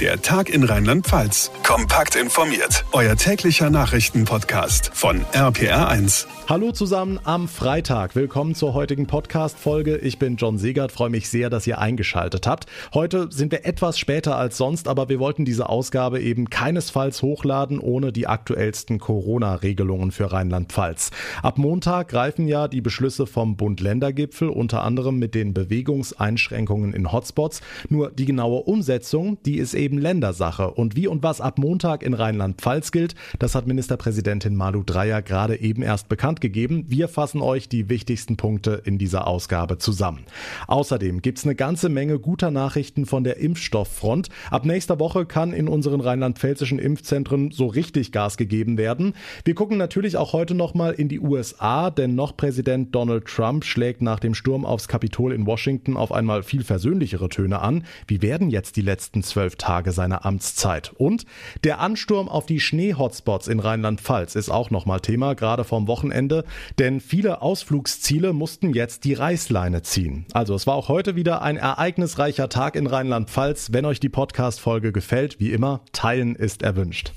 Der Tag in Rheinland-Pfalz. Kompakt informiert. Euer täglicher Nachrichtenpodcast von RPR1. Hallo zusammen am Freitag. Willkommen zur heutigen Podcast-Folge. Ich bin John Segert. Freue mich sehr, dass ihr eingeschaltet habt. Heute sind wir etwas später als sonst, aber wir wollten diese Ausgabe eben keinesfalls hochladen ohne die aktuellsten Corona-Regelungen für Rheinland-Pfalz. Ab Montag greifen ja die Beschlüsse vom Bund-Länder-Gipfel, unter anderem mit den Bewegungseinschränkungen in Hotspots. Nur die genaue Umsetzung, die ist eben Ländersache. Und wie und was ab Montag in Rheinland-Pfalz gilt, das hat Ministerpräsidentin Malu Dreyer gerade eben erst bekannt gegeben. Wir fassen euch die wichtigsten Punkte in dieser Ausgabe zusammen. Außerdem gibt's eine ganze Menge guter Nachrichten von der Impfstofffront. Ab nächster Woche kann in unseren rheinland-pfälzischen Impfzentren so richtig Gas gegeben werden. Wir gucken natürlich auch heute nochmal in die USA, denn noch Präsident Donald Trump schlägt nach dem Sturm aufs Kapitol in Washington auf einmal viel versöhnlichere Töne an. Wie werden jetzt die letzten zwölf Tage Tage seiner Amtszeit. Und der Ansturm auf die Schnee-Hotspots in Rheinland-Pfalz ist auch nochmal Thema, gerade vom Wochenende, denn viele Ausflugsziele mussten jetzt die Reißleine ziehen. Also es war auch heute wieder ein ereignisreicher Tag in Rheinland-Pfalz. Wenn euch die Podcast-Folge gefällt, wie immer, teilen ist erwünscht.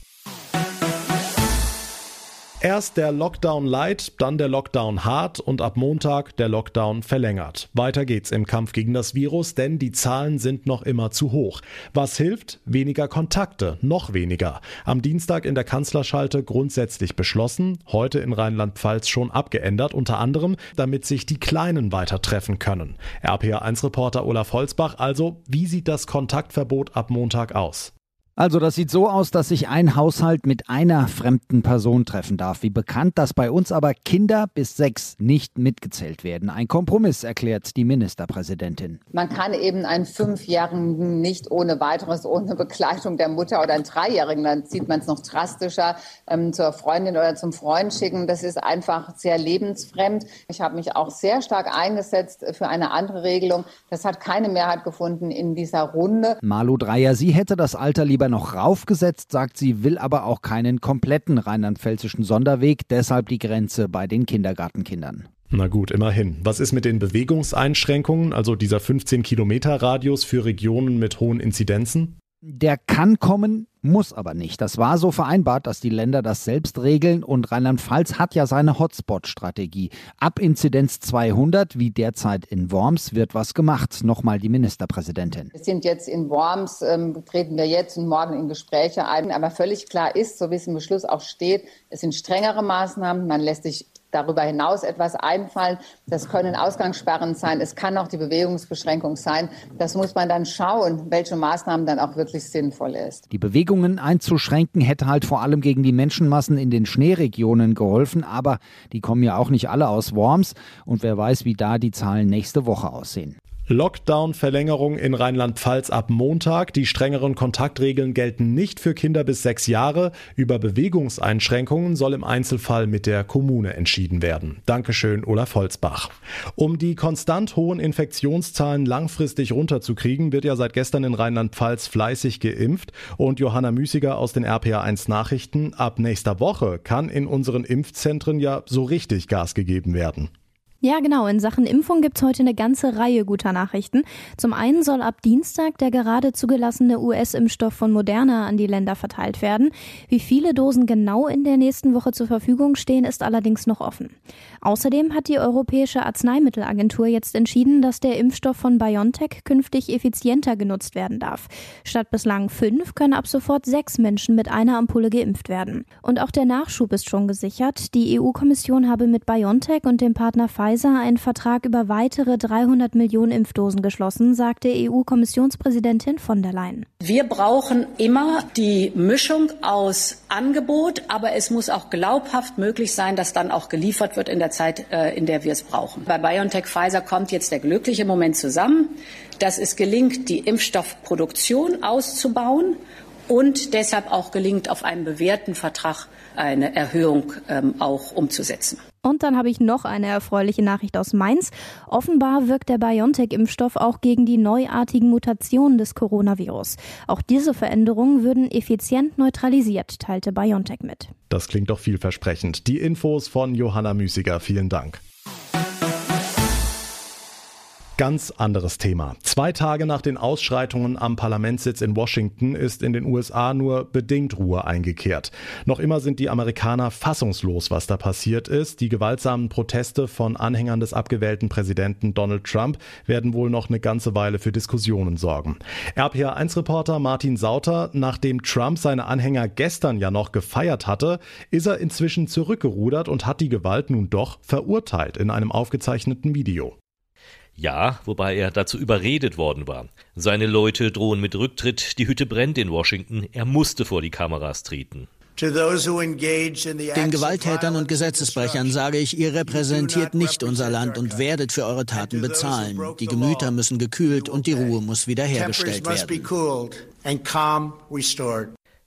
Erst der Lockdown light, dann der Lockdown hart und ab Montag der Lockdown verlängert. Weiter geht's im Kampf gegen das Virus, denn die Zahlen sind noch immer zu hoch. Was hilft? Weniger Kontakte, noch weniger. Am Dienstag in der Kanzlerschalte grundsätzlich beschlossen, heute in Rheinland-Pfalz schon abgeändert, unter anderem, damit sich die Kleinen weiter treffen können. RPA1-Reporter Olaf Holzbach, also, wie sieht das Kontaktverbot ab Montag aus? Also das sieht so aus, dass sich ein Haushalt mit einer fremden Person treffen darf. Wie bekannt, dass bei uns aber Kinder bis sechs nicht mitgezählt werden. Ein Kompromiss, erklärt die Ministerpräsidentin. Man kann eben einen Fünfjährigen nicht ohne weiteres, ohne Begleitung der Mutter oder einen Dreijährigen, dann zieht man es noch drastischer, ähm, zur Freundin oder zum Freund schicken. Das ist einfach sehr lebensfremd. Ich habe mich auch sehr stark eingesetzt für eine andere Regelung. Das hat keine Mehrheit gefunden in dieser Runde. Malu Dreier, sie hätte das Alter lieber sogar noch raufgesetzt, sagt sie, will aber auch keinen kompletten rheinland-pfälzischen Sonderweg, deshalb die Grenze bei den Kindergartenkindern. Na gut, immerhin. Was ist mit den Bewegungseinschränkungen, also dieser 15 Kilometer Radius für Regionen mit hohen Inzidenzen? Der kann kommen, muss aber nicht. Das war so vereinbart, dass die Länder das selbst regeln und Rheinland-Pfalz hat ja seine Hotspot-Strategie. Ab Inzidenz 200, wie derzeit in Worms, wird was gemacht. Nochmal die Ministerpräsidentin. Wir sind jetzt in Worms, ähm, treten wir jetzt und morgen in Gespräche ein. Aber völlig klar ist, so wie es im Beschluss auch steht, es sind strengere Maßnahmen. Man lässt sich darüber hinaus etwas einfallen. Das können Ausgangssperren sein, es kann auch die Bewegungsbeschränkung sein. Das muss man dann schauen, welche Maßnahmen dann auch wirklich sinnvoll ist. Die Bewegungen einzuschränken hätte halt vor allem gegen die Menschenmassen in den Schneeregionen geholfen, aber die kommen ja auch nicht alle aus Worms und wer weiß, wie da die Zahlen nächste Woche aussehen. Lockdown-Verlängerung in Rheinland-Pfalz ab Montag. Die strengeren Kontaktregeln gelten nicht für Kinder bis sechs Jahre. Über Bewegungseinschränkungen soll im Einzelfall mit der Kommune entschieden werden. Dankeschön, Olaf Holzbach. Um die konstant hohen Infektionszahlen langfristig runterzukriegen, wird ja seit gestern in Rheinland-Pfalz fleißig geimpft. Und Johanna Müßiger aus den RPA1 Nachrichten, ab nächster Woche kann in unseren Impfzentren ja so richtig Gas gegeben werden. Ja, genau. In Sachen Impfung gibt's heute eine ganze Reihe guter Nachrichten. Zum einen soll ab Dienstag der gerade zugelassene US-Impfstoff von Moderna an die Länder verteilt werden. Wie viele Dosen genau in der nächsten Woche zur Verfügung stehen, ist allerdings noch offen. Außerdem hat die Europäische Arzneimittelagentur jetzt entschieden, dass der Impfstoff von BioNTech künftig effizienter genutzt werden darf. Statt bislang fünf können ab sofort sechs Menschen mit einer Ampulle geimpft werden. Und auch der Nachschub ist schon gesichert. Die EU-Kommission habe mit BioNTech und dem Partner Pfizer einen Vertrag über weitere 300 Millionen Impfdosen geschlossen, sagte EU-Kommissionspräsidentin von der Leyen. Wir brauchen immer die Mischung aus Angebot, aber es muss auch glaubhaft möglich sein, dass dann auch geliefert wird in der Zeit, äh, in der wir es brauchen. Bei BioNTech Pfizer kommt jetzt der glückliche Moment zusammen, dass es gelingt, die Impfstoffproduktion auszubauen und deshalb auch gelingt, auf einen bewährten Vertrag eine Erhöhung ähm, auch umzusetzen. Und dann habe ich noch eine erfreuliche Nachricht aus Mainz. Offenbar wirkt der BioNTech-Impfstoff auch gegen die neuartigen Mutationen des Coronavirus. Auch diese Veränderungen würden effizient neutralisiert, teilte BioNTech mit. Das klingt doch vielversprechend. Die Infos von Johanna Müßiger. Vielen Dank. Ganz anderes Thema. Zwei Tage nach den Ausschreitungen am Parlamentssitz in Washington ist in den USA nur bedingt Ruhe eingekehrt. Noch immer sind die Amerikaner fassungslos, was da passiert ist. Die gewaltsamen Proteste von Anhängern des abgewählten Präsidenten Donald Trump werden wohl noch eine ganze Weile für Diskussionen sorgen. RPA1-Reporter Martin Sauter, nachdem Trump seine Anhänger gestern ja noch gefeiert hatte, ist er inzwischen zurückgerudert und hat die Gewalt nun doch verurteilt in einem aufgezeichneten Video. Ja, wobei er dazu überredet worden war. Seine Leute drohen mit Rücktritt, die Hütte brennt in Washington, er musste vor die Kameras treten. Den Gewalttätern und Gesetzesbrechern sage ich, ihr repräsentiert nicht unser Land und werdet für eure Taten bezahlen. Die Gemüter müssen gekühlt und die Ruhe muss wiederhergestellt werden.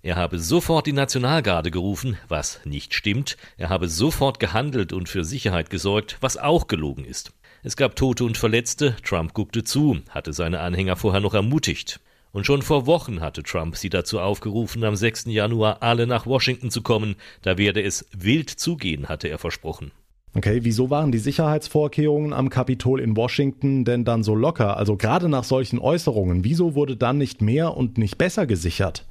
Er habe sofort die Nationalgarde gerufen, was nicht stimmt. Er habe sofort gehandelt und für Sicherheit gesorgt, was auch gelogen ist. Es gab Tote und Verletzte, Trump guckte zu, hatte seine Anhänger vorher noch ermutigt. Und schon vor Wochen hatte Trump sie dazu aufgerufen, am 6. Januar alle nach Washington zu kommen, da werde es wild zugehen, hatte er versprochen. Okay, wieso waren die Sicherheitsvorkehrungen am Kapitol in Washington denn dann so locker? Also gerade nach solchen Äußerungen, wieso wurde dann nicht mehr und nicht besser gesichert?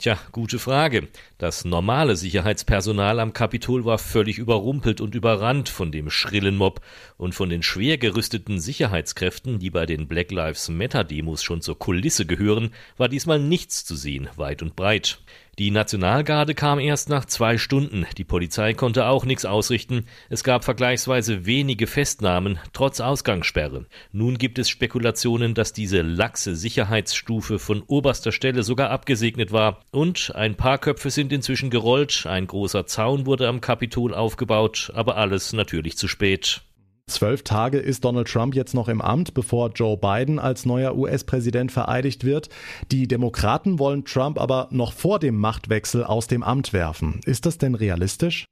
Tja, gute Frage. Das normale Sicherheitspersonal am Kapitol war völlig überrumpelt und überrannt von dem schrillen Mob und von den schwer gerüsteten Sicherheitskräften, die bei den Black Lives Matter Demos schon zur Kulisse gehören, war diesmal nichts zu sehen, weit und breit. Die Nationalgarde kam erst nach zwei Stunden. Die Polizei konnte auch nichts ausrichten. Es gab vergleichsweise wenige Festnahmen, trotz Ausgangssperre. Nun gibt es Spekulationen, dass diese laxe Sicherheitsstufe von oberster Stelle sogar abgesegnet war. Und ein paar Köpfe sind inzwischen gerollt. Ein großer Zaun wurde am Kapitol aufgebaut, aber alles natürlich zu spät. Zwölf Tage ist Donald Trump jetzt noch im Amt, bevor Joe Biden als neuer US-Präsident vereidigt wird. Die Demokraten wollen Trump aber noch vor dem Machtwechsel aus dem Amt werfen. Ist das denn realistisch?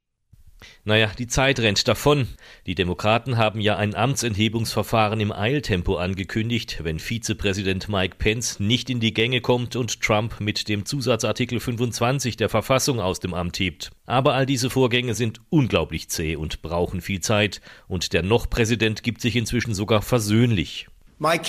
Naja, die Zeit rennt davon. Die Demokraten haben ja ein Amtsenthebungsverfahren im Eiltempo angekündigt, wenn Vizepräsident Mike Pence nicht in die Gänge kommt und Trump mit dem Zusatzartikel 25 der Verfassung aus dem Amt hebt. Aber all diese Vorgänge sind unglaublich zäh und brauchen viel Zeit, und der noch Präsident gibt sich inzwischen sogar versöhnlich. Mein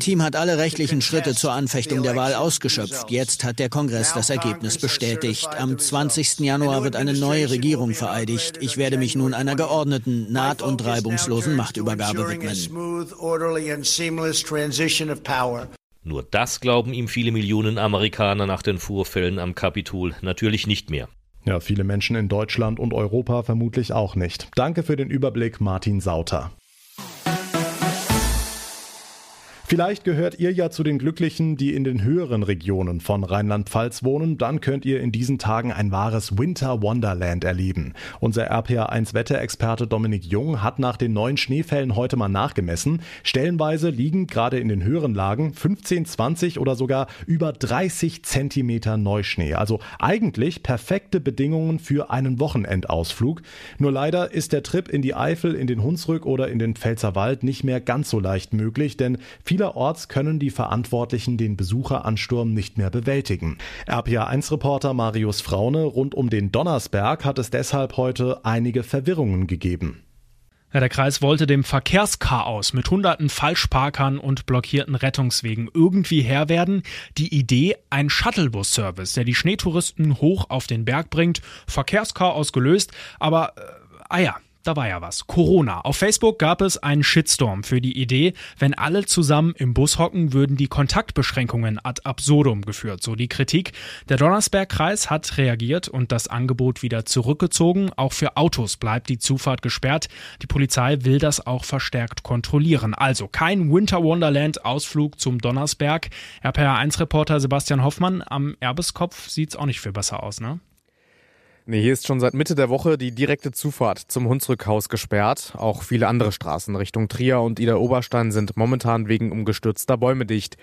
Team hat alle rechtlichen Schritte zur Anfechtung der Wahl ausgeschöpft. Jetzt hat der Kongress das Ergebnis bestätigt. Am 20. Januar wird eine neue Regierung vereidigt. Ich werde mich nun einer geordneten, naht- und reibungslosen Machtübergabe widmen. Nur das glauben ihm viele Millionen Amerikaner nach den Vorfällen am Kapitol natürlich nicht mehr. Ja, viele Menschen in Deutschland und Europa vermutlich auch nicht. Danke für den Überblick, Martin Sauter. Vielleicht gehört ihr ja zu den Glücklichen, die in den höheren Regionen von Rheinland-Pfalz wohnen. Dann könnt ihr in diesen Tagen ein wahres Winter Wonderland erleben. Unser RPA1-Wetterexperte Dominik Jung hat nach den neuen Schneefällen heute mal nachgemessen. Stellenweise liegen gerade in den höheren Lagen 15, 20 oder sogar über 30 Zentimeter Neuschnee. Also eigentlich perfekte Bedingungen für einen Wochenendausflug. Nur leider ist der Trip in die Eifel, in den Hunsrück oder in den Pfälzerwald nicht mehr ganz so leicht möglich, denn viele Vielerorts können die Verantwortlichen den Besucheransturm nicht mehr bewältigen. RPA1-Reporter Marius Fraune rund um den Donnersberg hat es deshalb heute einige Verwirrungen gegeben. Ja, der Kreis wollte dem Verkehrschaos mit hunderten Falschparkern und blockierten Rettungswegen irgendwie Herr werden. Die Idee, ein Shuttlebus-Service, der die Schneetouristen hoch auf den Berg bringt. Verkehrschaos gelöst, aber, äh, ah ja, da war ja was. Corona. Auf Facebook gab es einen Shitstorm für die Idee, wenn alle zusammen im Bus hocken, würden die Kontaktbeschränkungen ad absurdum geführt. So die Kritik. Der Donnersbergkreis hat reagiert und das Angebot wieder zurückgezogen. Auch für Autos bleibt die Zufahrt gesperrt. Die Polizei will das auch verstärkt kontrollieren. Also kein Winter Wonderland Ausflug zum Donnersberg. RPR1-Reporter Sebastian Hoffmann am Erbeskopf sieht's auch nicht viel besser aus, ne? Nee, hier ist schon seit Mitte der Woche die direkte Zufahrt zum Hunsrückhaus gesperrt. Auch viele andere Straßen Richtung Trier und Ida Oberstein sind momentan wegen umgestürzter Bäume dicht.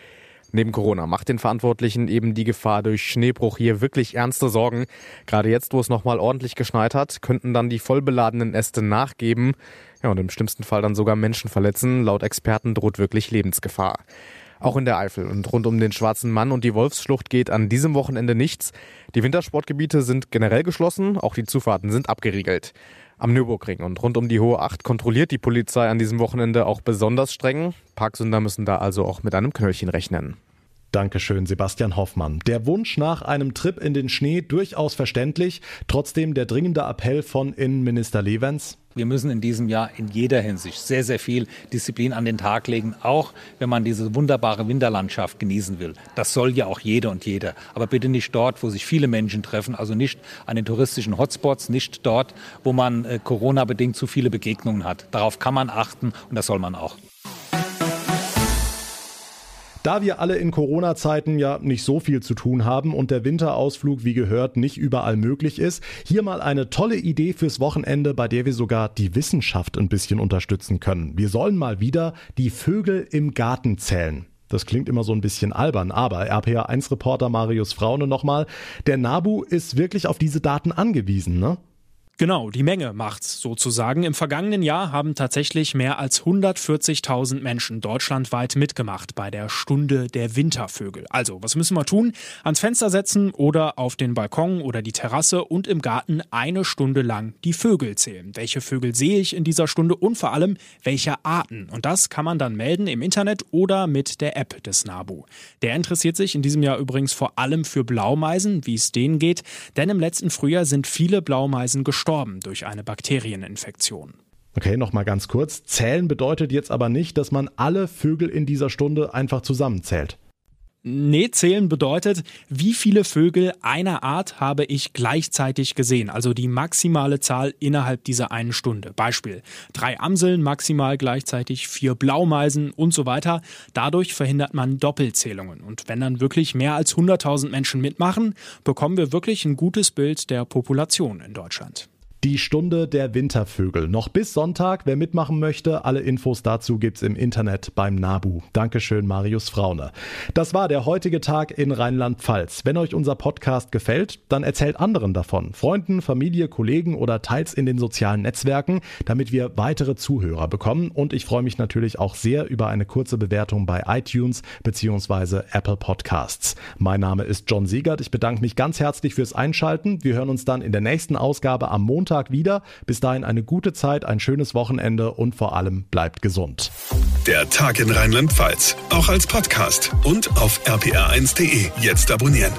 Neben Corona macht den Verantwortlichen eben die Gefahr durch Schneebruch hier wirklich ernste Sorgen. Gerade jetzt, wo es nochmal ordentlich geschneit hat, könnten dann die vollbeladenen Äste nachgeben. Ja, und im schlimmsten Fall dann sogar Menschen verletzen. Laut Experten droht wirklich Lebensgefahr. Auch in der Eifel und rund um den Schwarzen Mann und die Wolfsschlucht geht an diesem Wochenende nichts. Die Wintersportgebiete sind generell geschlossen, auch die Zufahrten sind abgeriegelt. Am Nürburgring und rund um die Hohe Acht kontrolliert die Polizei an diesem Wochenende auch besonders streng. Parksünder müssen da also auch mit einem Knöllchen rechnen. Dankeschön, Sebastian Hoffmann. Der Wunsch nach einem Trip in den Schnee durchaus verständlich. Trotzdem der dringende Appell von Innenminister Levens. Wir müssen in diesem Jahr in jeder Hinsicht sehr, sehr viel Disziplin an den Tag legen, auch wenn man diese wunderbare Winterlandschaft genießen will. Das soll ja auch jeder und jeder. Aber bitte nicht dort, wo sich viele Menschen treffen, also nicht an den touristischen Hotspots, nicht dort, wo man äh, Corona-bedingt zu viele Begegnungen hat. Darauf kann man achten und das soll man auch. Da wir alle in Corona-Zeiten ja nicht so viel zu tun haben und der Winterausflug, wie gehört, nicht überall möglich ist, hier mal eine tolle Idee fürs Wochenende, bei der wir sogar die Wissenschaft ein bisschen unterstützen können. Wir sollen mal wieder die Vögel im Garten zählen. Das klingt immer so ein bisschen albern, aber RPA1-Reporter Marius Fraune nochmal. Der NABU ist wirklich auf diese Daten angewiesen, ne? Genau, die Menge macht's sozusagen. Im vergangenen Jahr haben tatsächlich mehr als 140.000 Menschen deutschlandweit mitgemacht bei der Stunde der Wintervögel. Also, was müssen wir tun? Ans Fenster setzen oder auf den Balkon oder die Terrasse und im Garten eine Stunde lang die Vögel zählen. Welche Vögel sehe ich in dieser Stunde und vor allem welche Arten? Und das kann man dann melden im Internet oder mit der App des NABU. Der interessiert sich in diesem Jahr übrigens vor allem für Blaumeisen, wie es denen geht, denn im letzten Frühjahr sind viele Blaumeisen gestorben gestorben durch eine Bakterieninfektion. Okay, nochmal ganz kurz. Zählen bedeutet jetzt aber nicht, dass man alle Vögel in dieser Stunde einfach zusammenzählt. Nee, zählen bedeutet, wie viele Vögel einer Art habe ich gleichzeitig gesehen, also die maximale Zahl innerhalb dieser einen Stunde. Beispiel, drei Amseln maximal gleichzeitig, vier Blaumeisen und so weiter. Dadurch verhindert man Doppelzählungen. Und wenn dann wirklich mehr als 100.000 Menschen mitmachen, bekommen wir wirklich ein gutes Bild der Population in Deutschland. Die Stunde der Wintervögel. Noch bis Sonntag. Wer mitmachen möchte, alle Infos dazu gibt's im Internet beim NABU. Dankeschön, Marius Fraune. Das war der heutige Tag in Rheinland-Pfalz. Wenn euch unser Podcast gefällt, dann erzählt anderen davon. Freunden, Familie, Kollegen oder teils in den sozialen Netzwerken, damit wir weitere Zuhörer bekommen. Und ich freue mich natürlich auch sehr über eine kurze Bewertung bei iTunes bzw. Apple Podcasts. Mein Name ist John Siegert. Ich bedanke mich ganz herzlich fürs Einschalten. Wir hören uns dann in der nächsten Ausgabe am Montag Montag wieder. Bis dahin eine gute Zeit, ein schönes Wochenende und vor allem bleibt gesund. Der Tag in Rheinland-Pfalz, auch als Podcast und auf rpr1.de. Jetzt abonnieren.